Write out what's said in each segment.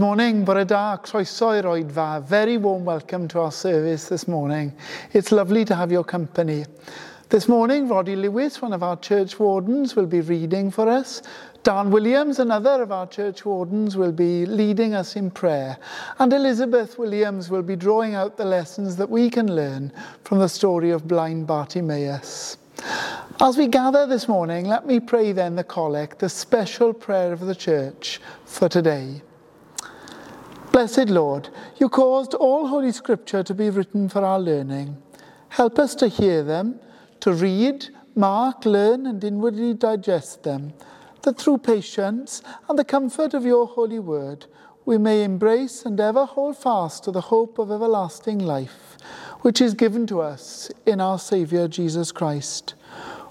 Good morning, bore da, croeso i'r oedfa. Very warm welcome to our service this morning. It's lovely to have your company. This morning, Roddy Lewis, one of our church wardens, will be reading for us. Dan Williams, another of our church wardens, will be leading us in prayer. And Elizabeth Williams will be drawing out the lessons that we can learn from the story of blind Bartimaeus. As we gather this morning, let me pray then the collect, the special prayer of the church for today. Blessed Lord, you caused all Holy Scripture to be written for our learning. Help us to hear them, to read, mark, learn, and inwardly digest them, that through patience and the comfort of your holy word, we may embrace and ever hold fast to the hope of everlasting life, which is given to us in our Saviour Jesus Christ,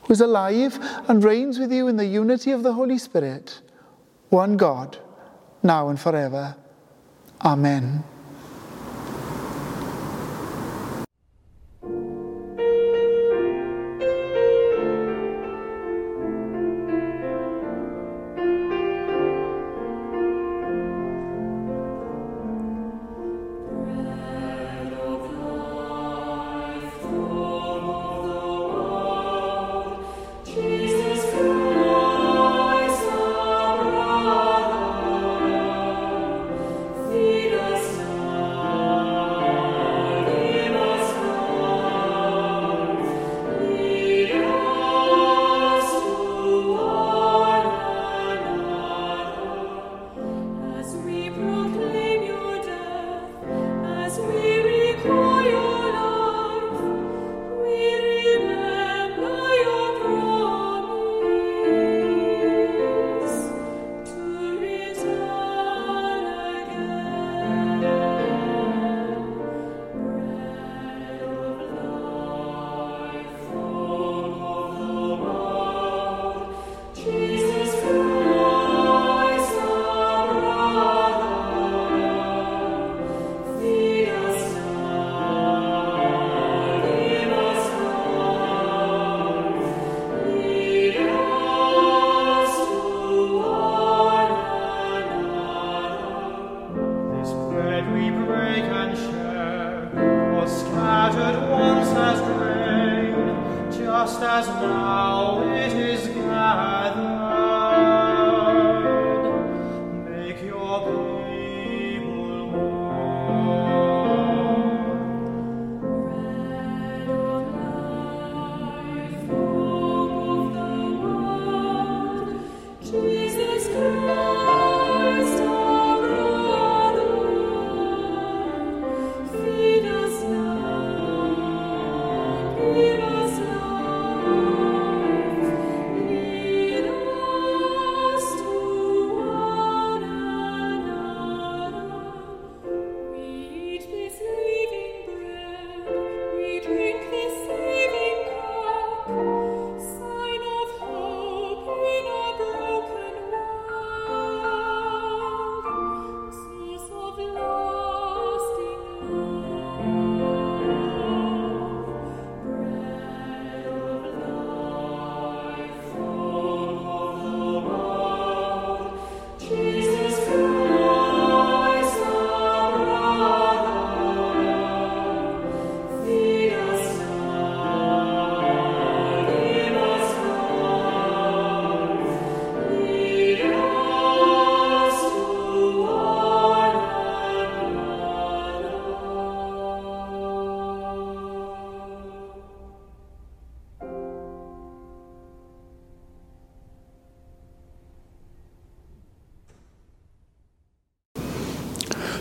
who is alive and reigns with you in the unity of the Holy Spirit, one God, now and forever. Amen. was one.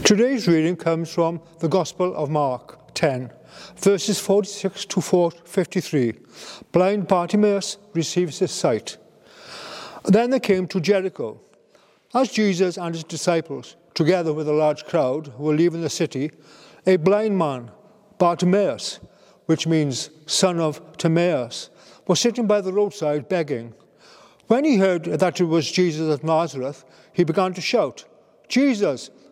Today's reading comes from the Gospel of Mark 10, verses 46 to 53. Blind Bartimaeus receives his sight. Then they came to Jericho. As Jesus and his disciples, together with a large crowd, were leaving the city, a blind man, Bartimaeus, which means son of Timaeus, was sitting by the roadside begging. When he heard that it was Jesus of Nazareth, he began to shout, Jesus,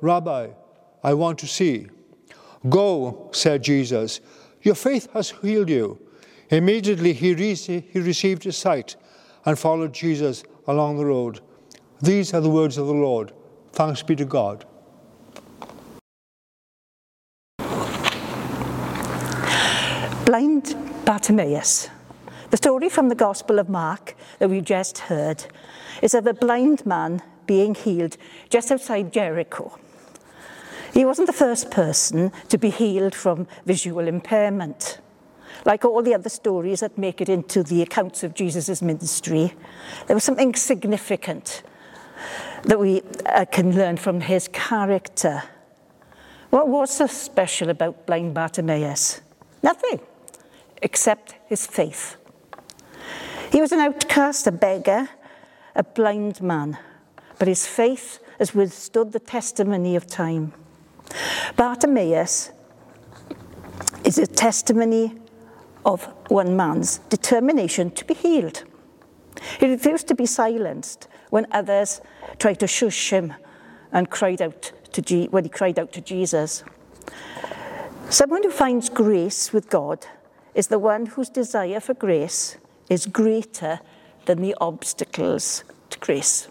Rabbi, I want to see. Go, said Jesus. Your faith has healed you. Immediately he, re- he received his sight and followed Jesus along the road. These are the words of the Lord. Thanks be to God. Blind Bartimaeus. The story from the Gospel of Mark that we just heard is of a blind man being healed just outside Jericho. He wasn't the first person to be healed from visual impairment. Like all the other stories that make it into the accounts of Jesus' ministry, there was something significant that we uh, can learn from his character. What was so special about blind Bartimaeus? Nothing except his faith. He was an outcast, a beggar, a blind man, but his faith has withstood the testimony of time. Bartimaeus is a testimony of one man's determination to be healed. He refused to be silenced when others tried to shush him and cried out to when he cried out to Jesus. Someone who finds grace with God is the one whose desire for grace is greater than the obstacles to grace.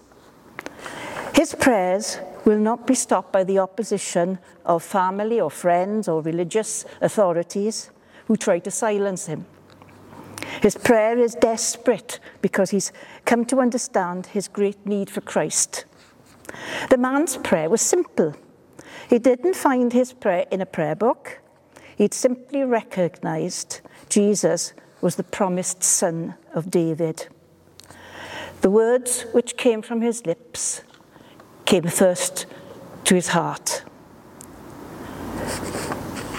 His prayers will not be stopped by the opposition of family or friends or religious authorities who try to silence him. His prayer is desperate because he's come to understand his great need for Christ. The man's prayer was simple. He didn't find his prayer in a prayer book. He'd simply recognized Jesus was the promised son of David. The words which came from his lips came first to his heart.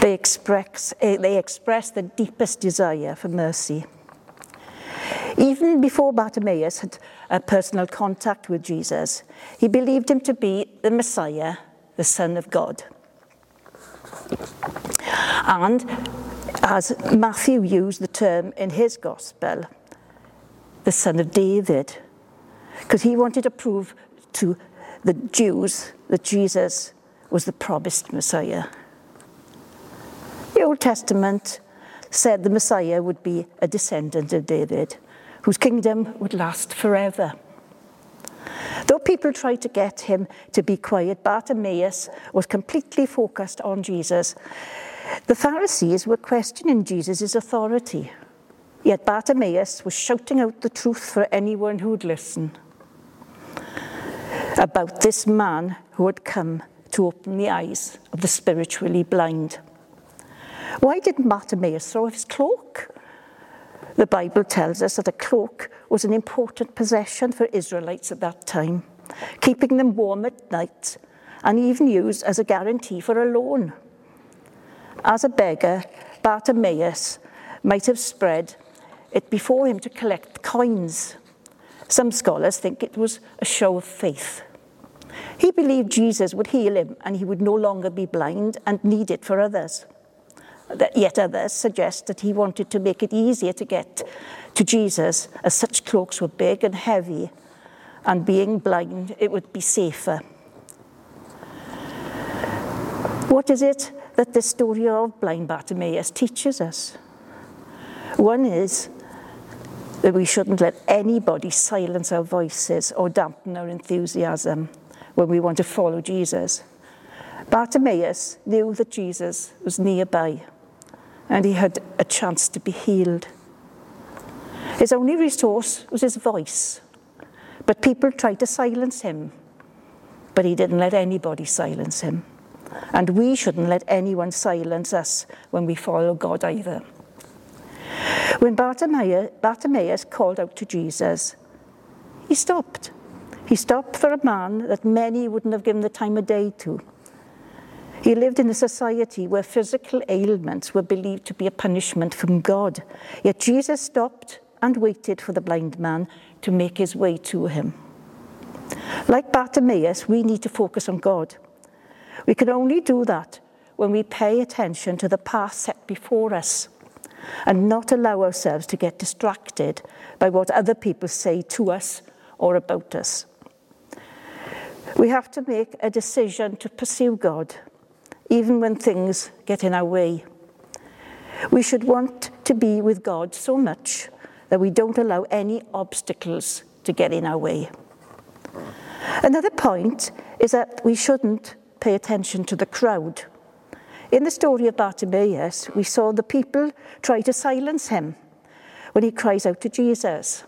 They express, eh, they express the deepest desire for mercy. Even before Bartimaeus had a personal contact with Jesus, he believed him to be the Messiah, the Son of God. And as Matthew used the term in his gospel, the son of David, because he wanted to prove to the Jews that Jesus was the promised Messiah. The Old Testament said the Messiah would be a descendant of David, whose kingdom would last forever. Though people tried to get him to be quiet, Bartimaeus was completely focused on Jesus. The Pharisees were questioning Jesus' authority, yet Bartimaeus was shouting out the truth for anyone who would listen about this man who had come to open the eyes of the spiritually blind. Why didn't Bartimaeus throw his cloak? The Bible tells us that a cloak was an important possession for Israelites at that time, keeping them warm at night and even used as a guarantee for a loan. As a beggar, Bartimaeus might have spread it before him to collect coins. Some scholars think it was a show of faith. He believed Jesus would heal him and he would no longer be blind and need it for others. Yet others suggest that he wanted to make it easier to get to Jesus, as such cloaks were big and heavy, and being blind, it would be safer. What is it that the story of blind Bartimaeus teaches us? One is that we shouldn't let anybody silence our voices or dampen our enthusiasm when we want to follow Jesus. Bartimaeus knew that Jesus was nearby and he had a chance to be healed. His only resource was his voice, but people tried to silence him, but he didn't let anybody silence him. And we shouldn't let anyone silence us when we follow God either. When Bartimaeus, Bartimaeus called out to Jesus, he stopped. He stopped for a man that many wouldn't have given the time of day to. He lived in a society where physical ailments were believed to be a punishment from God. Yet Jesus stopped and waited for the blind man to make his way to him. Like Bartimaeus, we need to focus on God. We can only do that when we pay attention to the path set before us and not allow ourselves to get distracted by what other people say to us or about us. We have to make a decision to pursue God, even when things get in our way. We should want to be with God so much that we don't allow any obstacles to get in our way. Another point is that we shouldn't pay attention to the crowd. In the story of Bartimaeus, we saw the people try to silence him when he cries out to Jesus.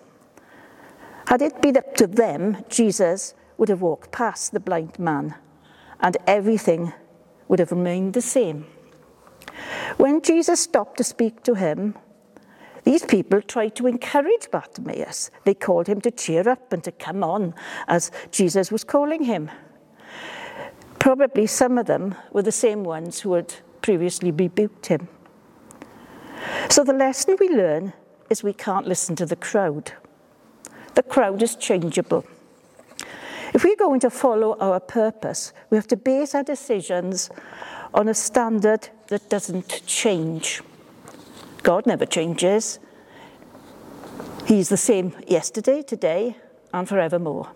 Had it been up to them, Jesus would have walked past the blind man and everything would have remained the same. When Jesus stopped to speak to him, these people tried to encourage Bartimaeus. They called him to cheer up and to come on as Jesus was calling him. Probably some of them were the same ones who had previously rebuked him. So the lesson we learn is we can't listen to the crowd. The crowd is changeable. If we're going to follow our purpose, we have to base our decisions on a standard that doesn't change. God never changes. He's the same yesterday, today, and forevermore.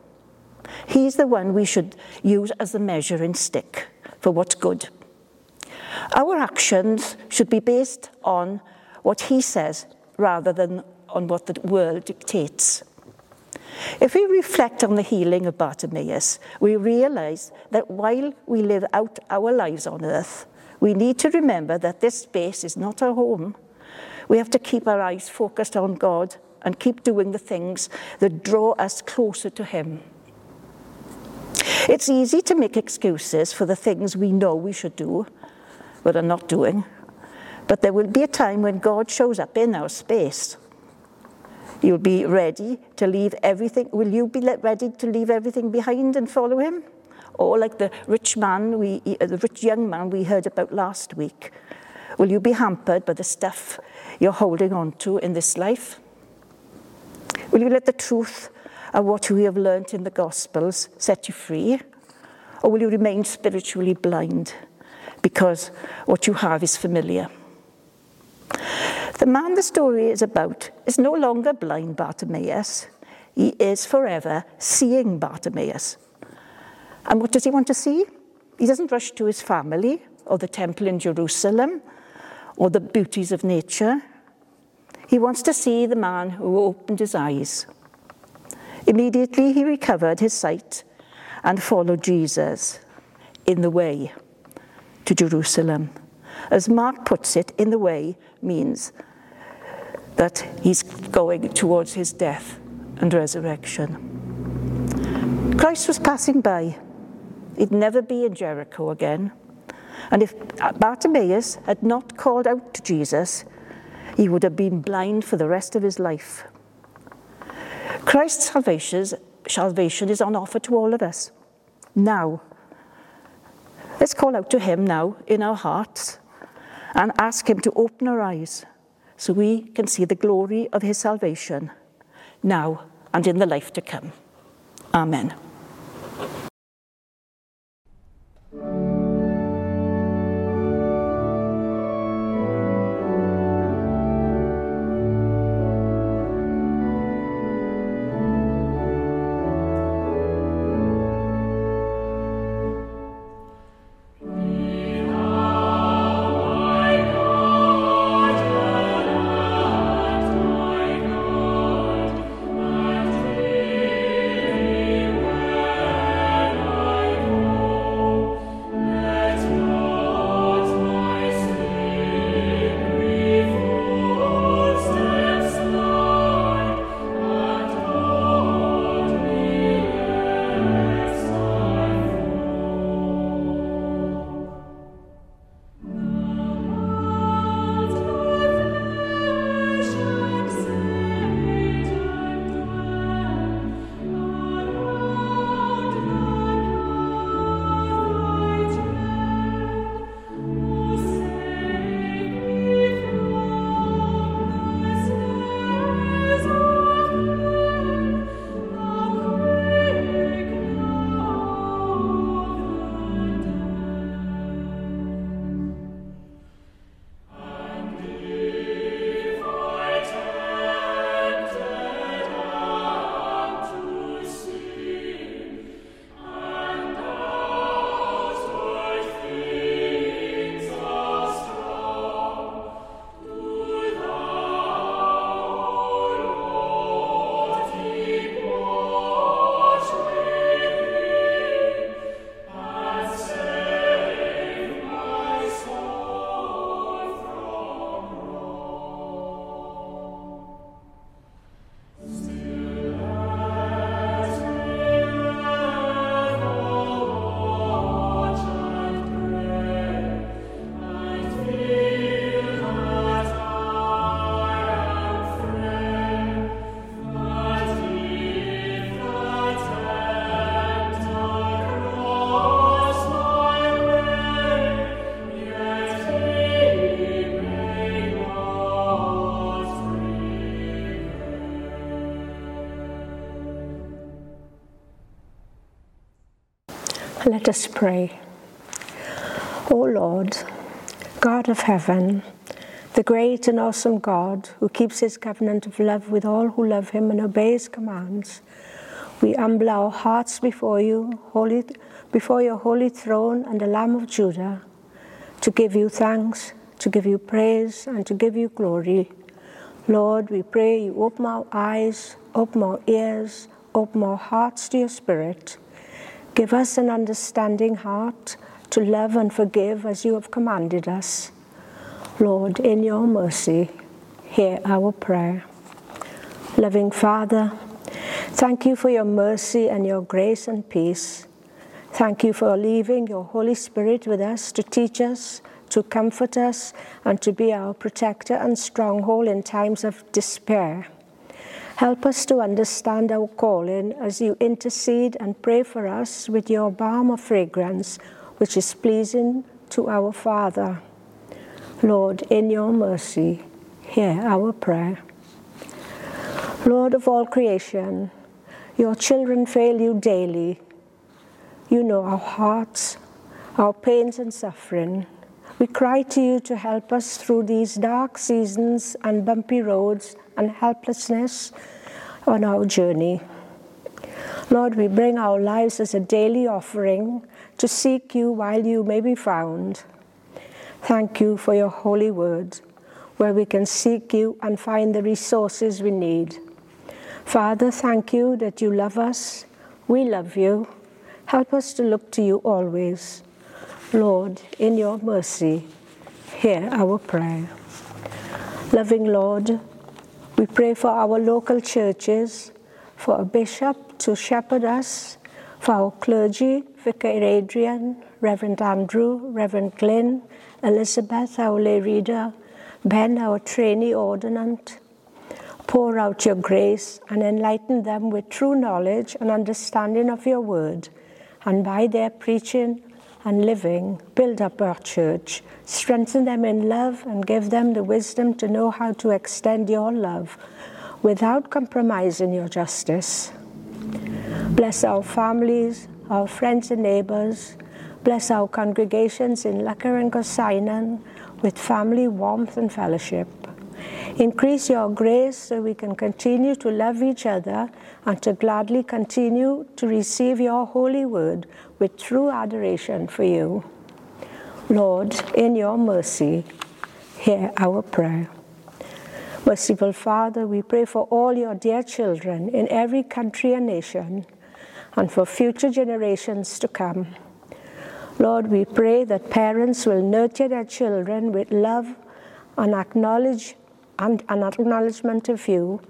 He's the one we should use as the measuring stick for what's good. Our actions should be based on what He says rather than on what the world dictates. If we reflect on the healing of Bartimaeus, we realize that while we live out our lives on earth, we need to remember that this space is not our home. We have to keep our eyes focused on God and keep doing the things that draw us closer to Him. It's easy to make excuses for the things we know we should do, but are not doing. But there will be a time when God shows up in our space. You'll be ready to leave everything. Will you be ready to leave everything behind and follow Him? Or like the rich man, we, uh, the rich young man we heard about last week, will you be hampered by the stuff you're holding on to in this life? Will you let the truth of what we have learnt in the Gospels set you free? Or will you remain spiritually blind because what you have is familiar? The man the story is about is no longer blind Bartimaeus. He is forever seeing Bartimaeus. And what does he want to see? He doesn't rush to his family or the temple in Jerusalem or the beauties of nature. He wants to see the man who opened his eyes. Immediately he recovered his sight and followed Jesus in the way to Jerusalem. As Mark puts it, in the way means that he's going towards his death and resurrection. Christ was passing by. He'd never be in Jericho again. And if Bartimaeus had not called out to Jesus, he would have been blind for the rest of his life. Christ's salvation is on offer to all of us now. Let's call out to him now in our hearts and ask him to open our eyes so we can see the glory of his salvation now and in the life to come. Amen. Let us pray. O Lord, God of heaven, the great and awesome God who keeps his covenant of love with all who love him and obey his commands, we humble our hearts before you, holy, before your holy throne and the Lamb of Judah, to give you thanks, to give you praise, and to give you glory. Lord, we pray you open our eyes, open our ears, open our hearts to your Spirit. Give us an understanding heart to love and forgive as you have commanded us. Lord, in your mercy, hear our prayer. Loving Father, thank you for your mercy and your grace and peace. Thank you for leaving your Holy Spirit with us to teach us, to comfort us, and to be our protector and stronghold in times of despair. Help us to understand our calling as you intercede and pray for us with your balm of fragrance, which is pleasing to our Father. Lord, in your mercy, hear our prayer. Lord of all creation, your children fail you daily. You know our hearts, our pains and suffering. We cry to you to help us through these dark seasons and bumpy roads and helplessness on our journey. Lord, we bring our lives as a daily offering to seek you while you may be found. Thank you for your holy word, where we can seek you and find the resources we need. Father, thank you that you love us. We love you. Help us to look to you always. Lord, in your mercy, hear our prayer. Loving Lord, we pray for our local churches, for a bishop to shepherd us, for our clergy, Vicar Adrian, Reverend Andrew, Reverend Glyn, Elizabeth, our lay reader, Ben, our trainee ordinand. Pour out your grace and enlighten them with true knowledge and understanding of your word, and by their preaching and living, build up our church, strengthen them in love, and give them the wisdom to know how to extend your love without compromising your justice. Bless our families, our friends and neighbors. Bless our congregations in Loughor and Gorseinon with family warmth and fellowship. Increase your grace so we can continue to love each other and to gladly continue to receive your holy word with true adoration for you. Lord, in your mercy, hear our prayer. Merciful Father, we pray for all your dear children in every country and nation and for future generations to come. Lord, we pray that parents will nurture their children with love and acknowledge and an acknowledgement of you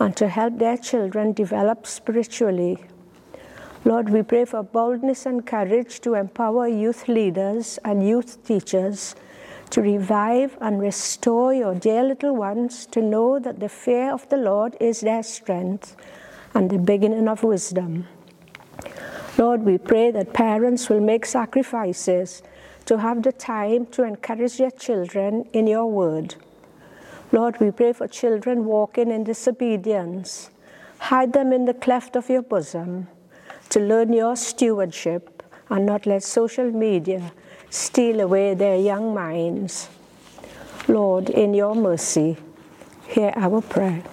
and to help their children develop spiritually. Lord, we pray for boldness and courage to empower youth leaders and youth teachers to revive and restore your dear little ones to know that the fear of the Lord is their strength and the beginning of wisdom. Lord, we pray that parents will make sacrifices to have the time to encourage their children in your word. Lord, we pray for children walking in disobedience. Hide them in the cleft of your bosom to learn your stewardship and not let social media steal away their young minds. Lord, in your mercy, hear our prayer.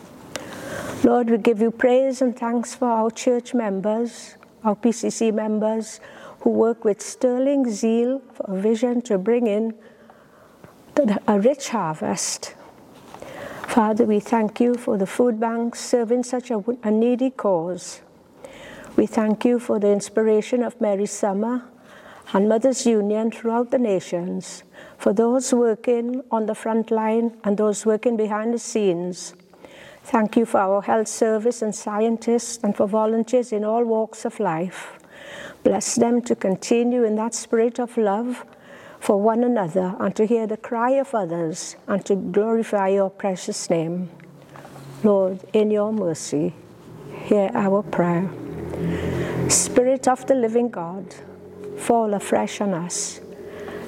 Lord, we give you praise and thanks for our church members, our PCC members who work with sterling zeal for a vision to bring in a rich harvest Father, we thank you for the food banks serving such a, a needy cause. We thank you for the inspiration of Mary Sumner and Mothers Union throughout the nations, for those working on the front line and those working behind the scenes. Thank you for our health service and scientists and for volunteers in all walks of life. Bless them to continue in that spirit of love for one another and to hear the cry of others and to glorify your precious name. Lord, in your mercy, hear our prayer. Spirit of the living God, fall afresh on us.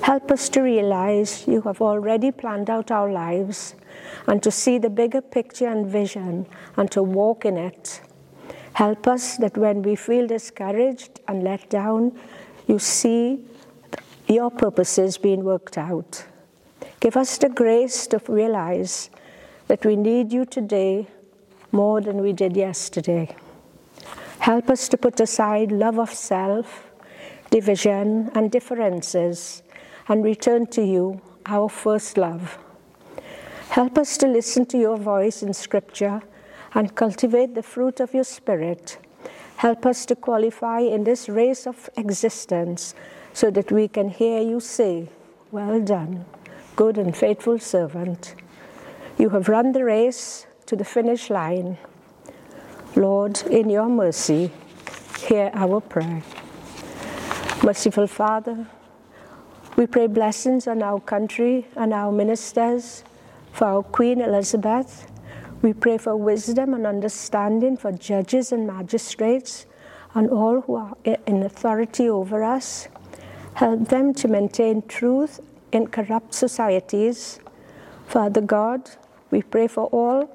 Help us to realize you have already planned out our lives and to see the bigger picture and vision and to walk in it. Help us that when we feel discouraged and let down, you see your purposes being worked out. Give us the grace to realize that we need you today more than we did yesterday. Help us to put aside love of self, division, and differences and return to you, our first love. Help us to listen to your voice in Scripture and cultivate the fruit of your Spirit. Help us to qualify in this race of existence so that we can hear you say, Well done, good and faithful servant. You have run the race to the finish line. Lord, in your mercy, hear our prayer. Merciful Father, we pray blessings on our country and our ministers, for our Queen Elizabeth. We pray for wisdom and understanding for judges and magistrates and all who are in authority over us. Help them to maintain truth in corrupt societies. Father God, we pray for all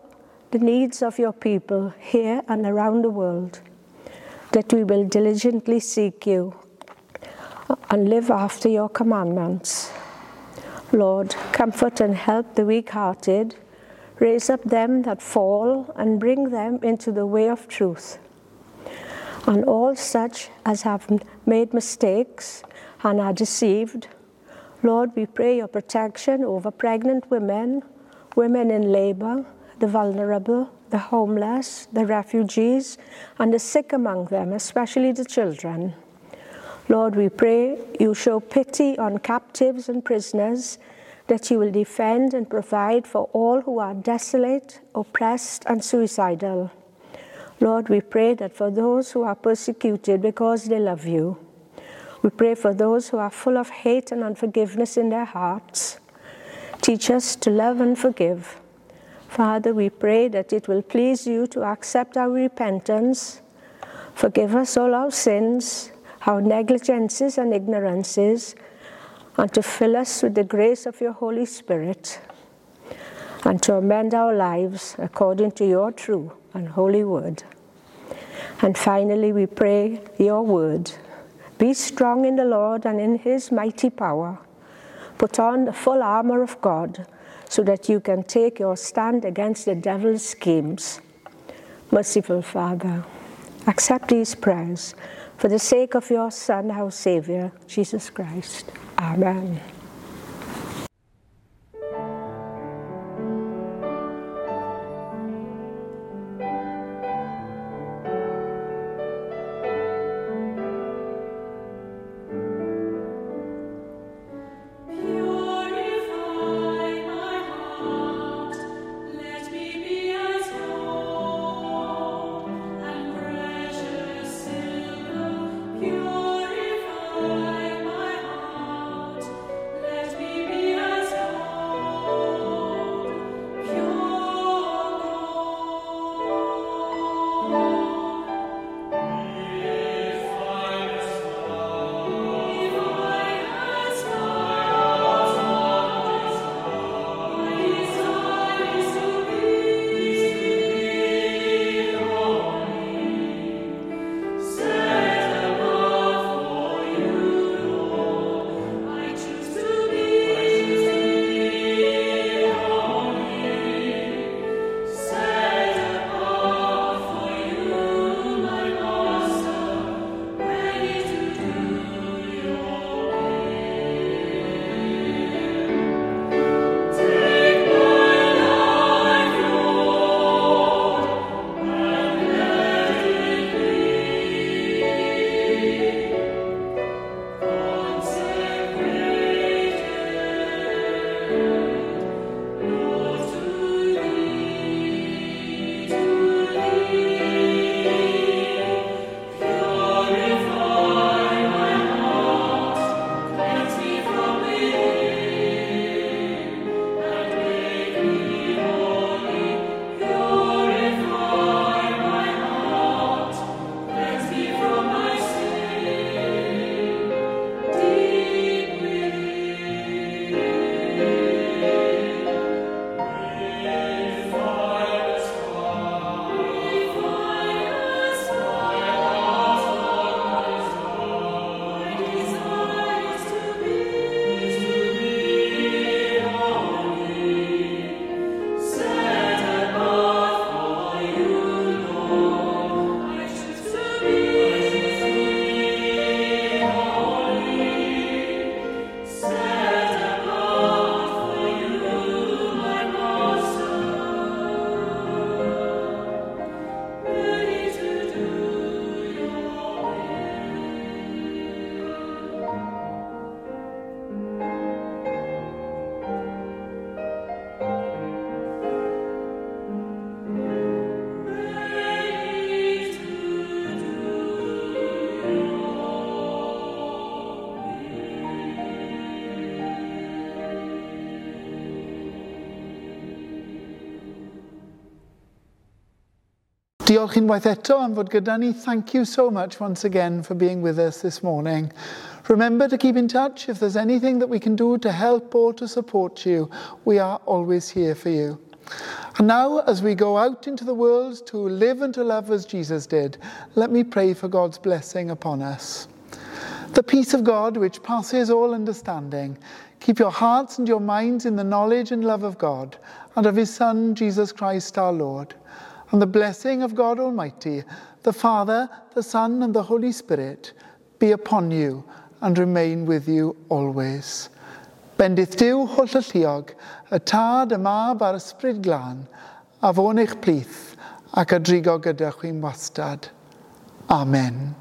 the needs of your people here and around the world, that we will diligently seek you and live after your commandments. Lord, comfort and help the weak hearted, raise up them that fall, and bring them into the way of truth. And all such as have made mistakes and are deceived, Lord, we pray your protection over pregnant women, women in labor, the vulnerable, the homeless, the refugees, and the sick among them, especially the children. Lord, we pray you show pity on captives and prisoners, that you will defend and provide for all who are desolate, oppressed, and suicidal. Lord, we pray that for those who are persecuted because they love you, we pray for those who are full of hate and unforgiveness in their hearts. Teach us to love and forgive. Father, we pray that it will please you to accept our repentance, forgive us all our sins, our negligences and ignorances, and to fill us with the grace of your Holy Spirit, and to amend our lives according to your true and holy word. And finally, we pray your word. Be strong in the Lord and in his mighty power. Put on the full armor of God so that you can take your stand against the devil's schemes. Merciful Father, accept these prayers for the sake of your Son, our Savior, Jesus Christ. Amen. Diolch unwaith eto am fod gyda ni. Thank you so much once again for being with us this morning. Remember to keep in touch if there's anything that we can do to help or to support you. We are always here for you. And now, as we go out into the world to live and to love as Jesus did, let me pray for God's blessing upon us. The peace of God, which passes all understanding, keep your hearts and your minds in the knowledge and love of God and of His Son, Jesus Christ our Lord. and the blessing of God Almighty, the Father, the Son, and the Holy Spirit be upon you and remain with you always. Bendith Dyw holl y lliog, y tad, y mab a'r ysbryd glân, a fo'n eich plith ac adrigo gyda chi'n wastad. Amen.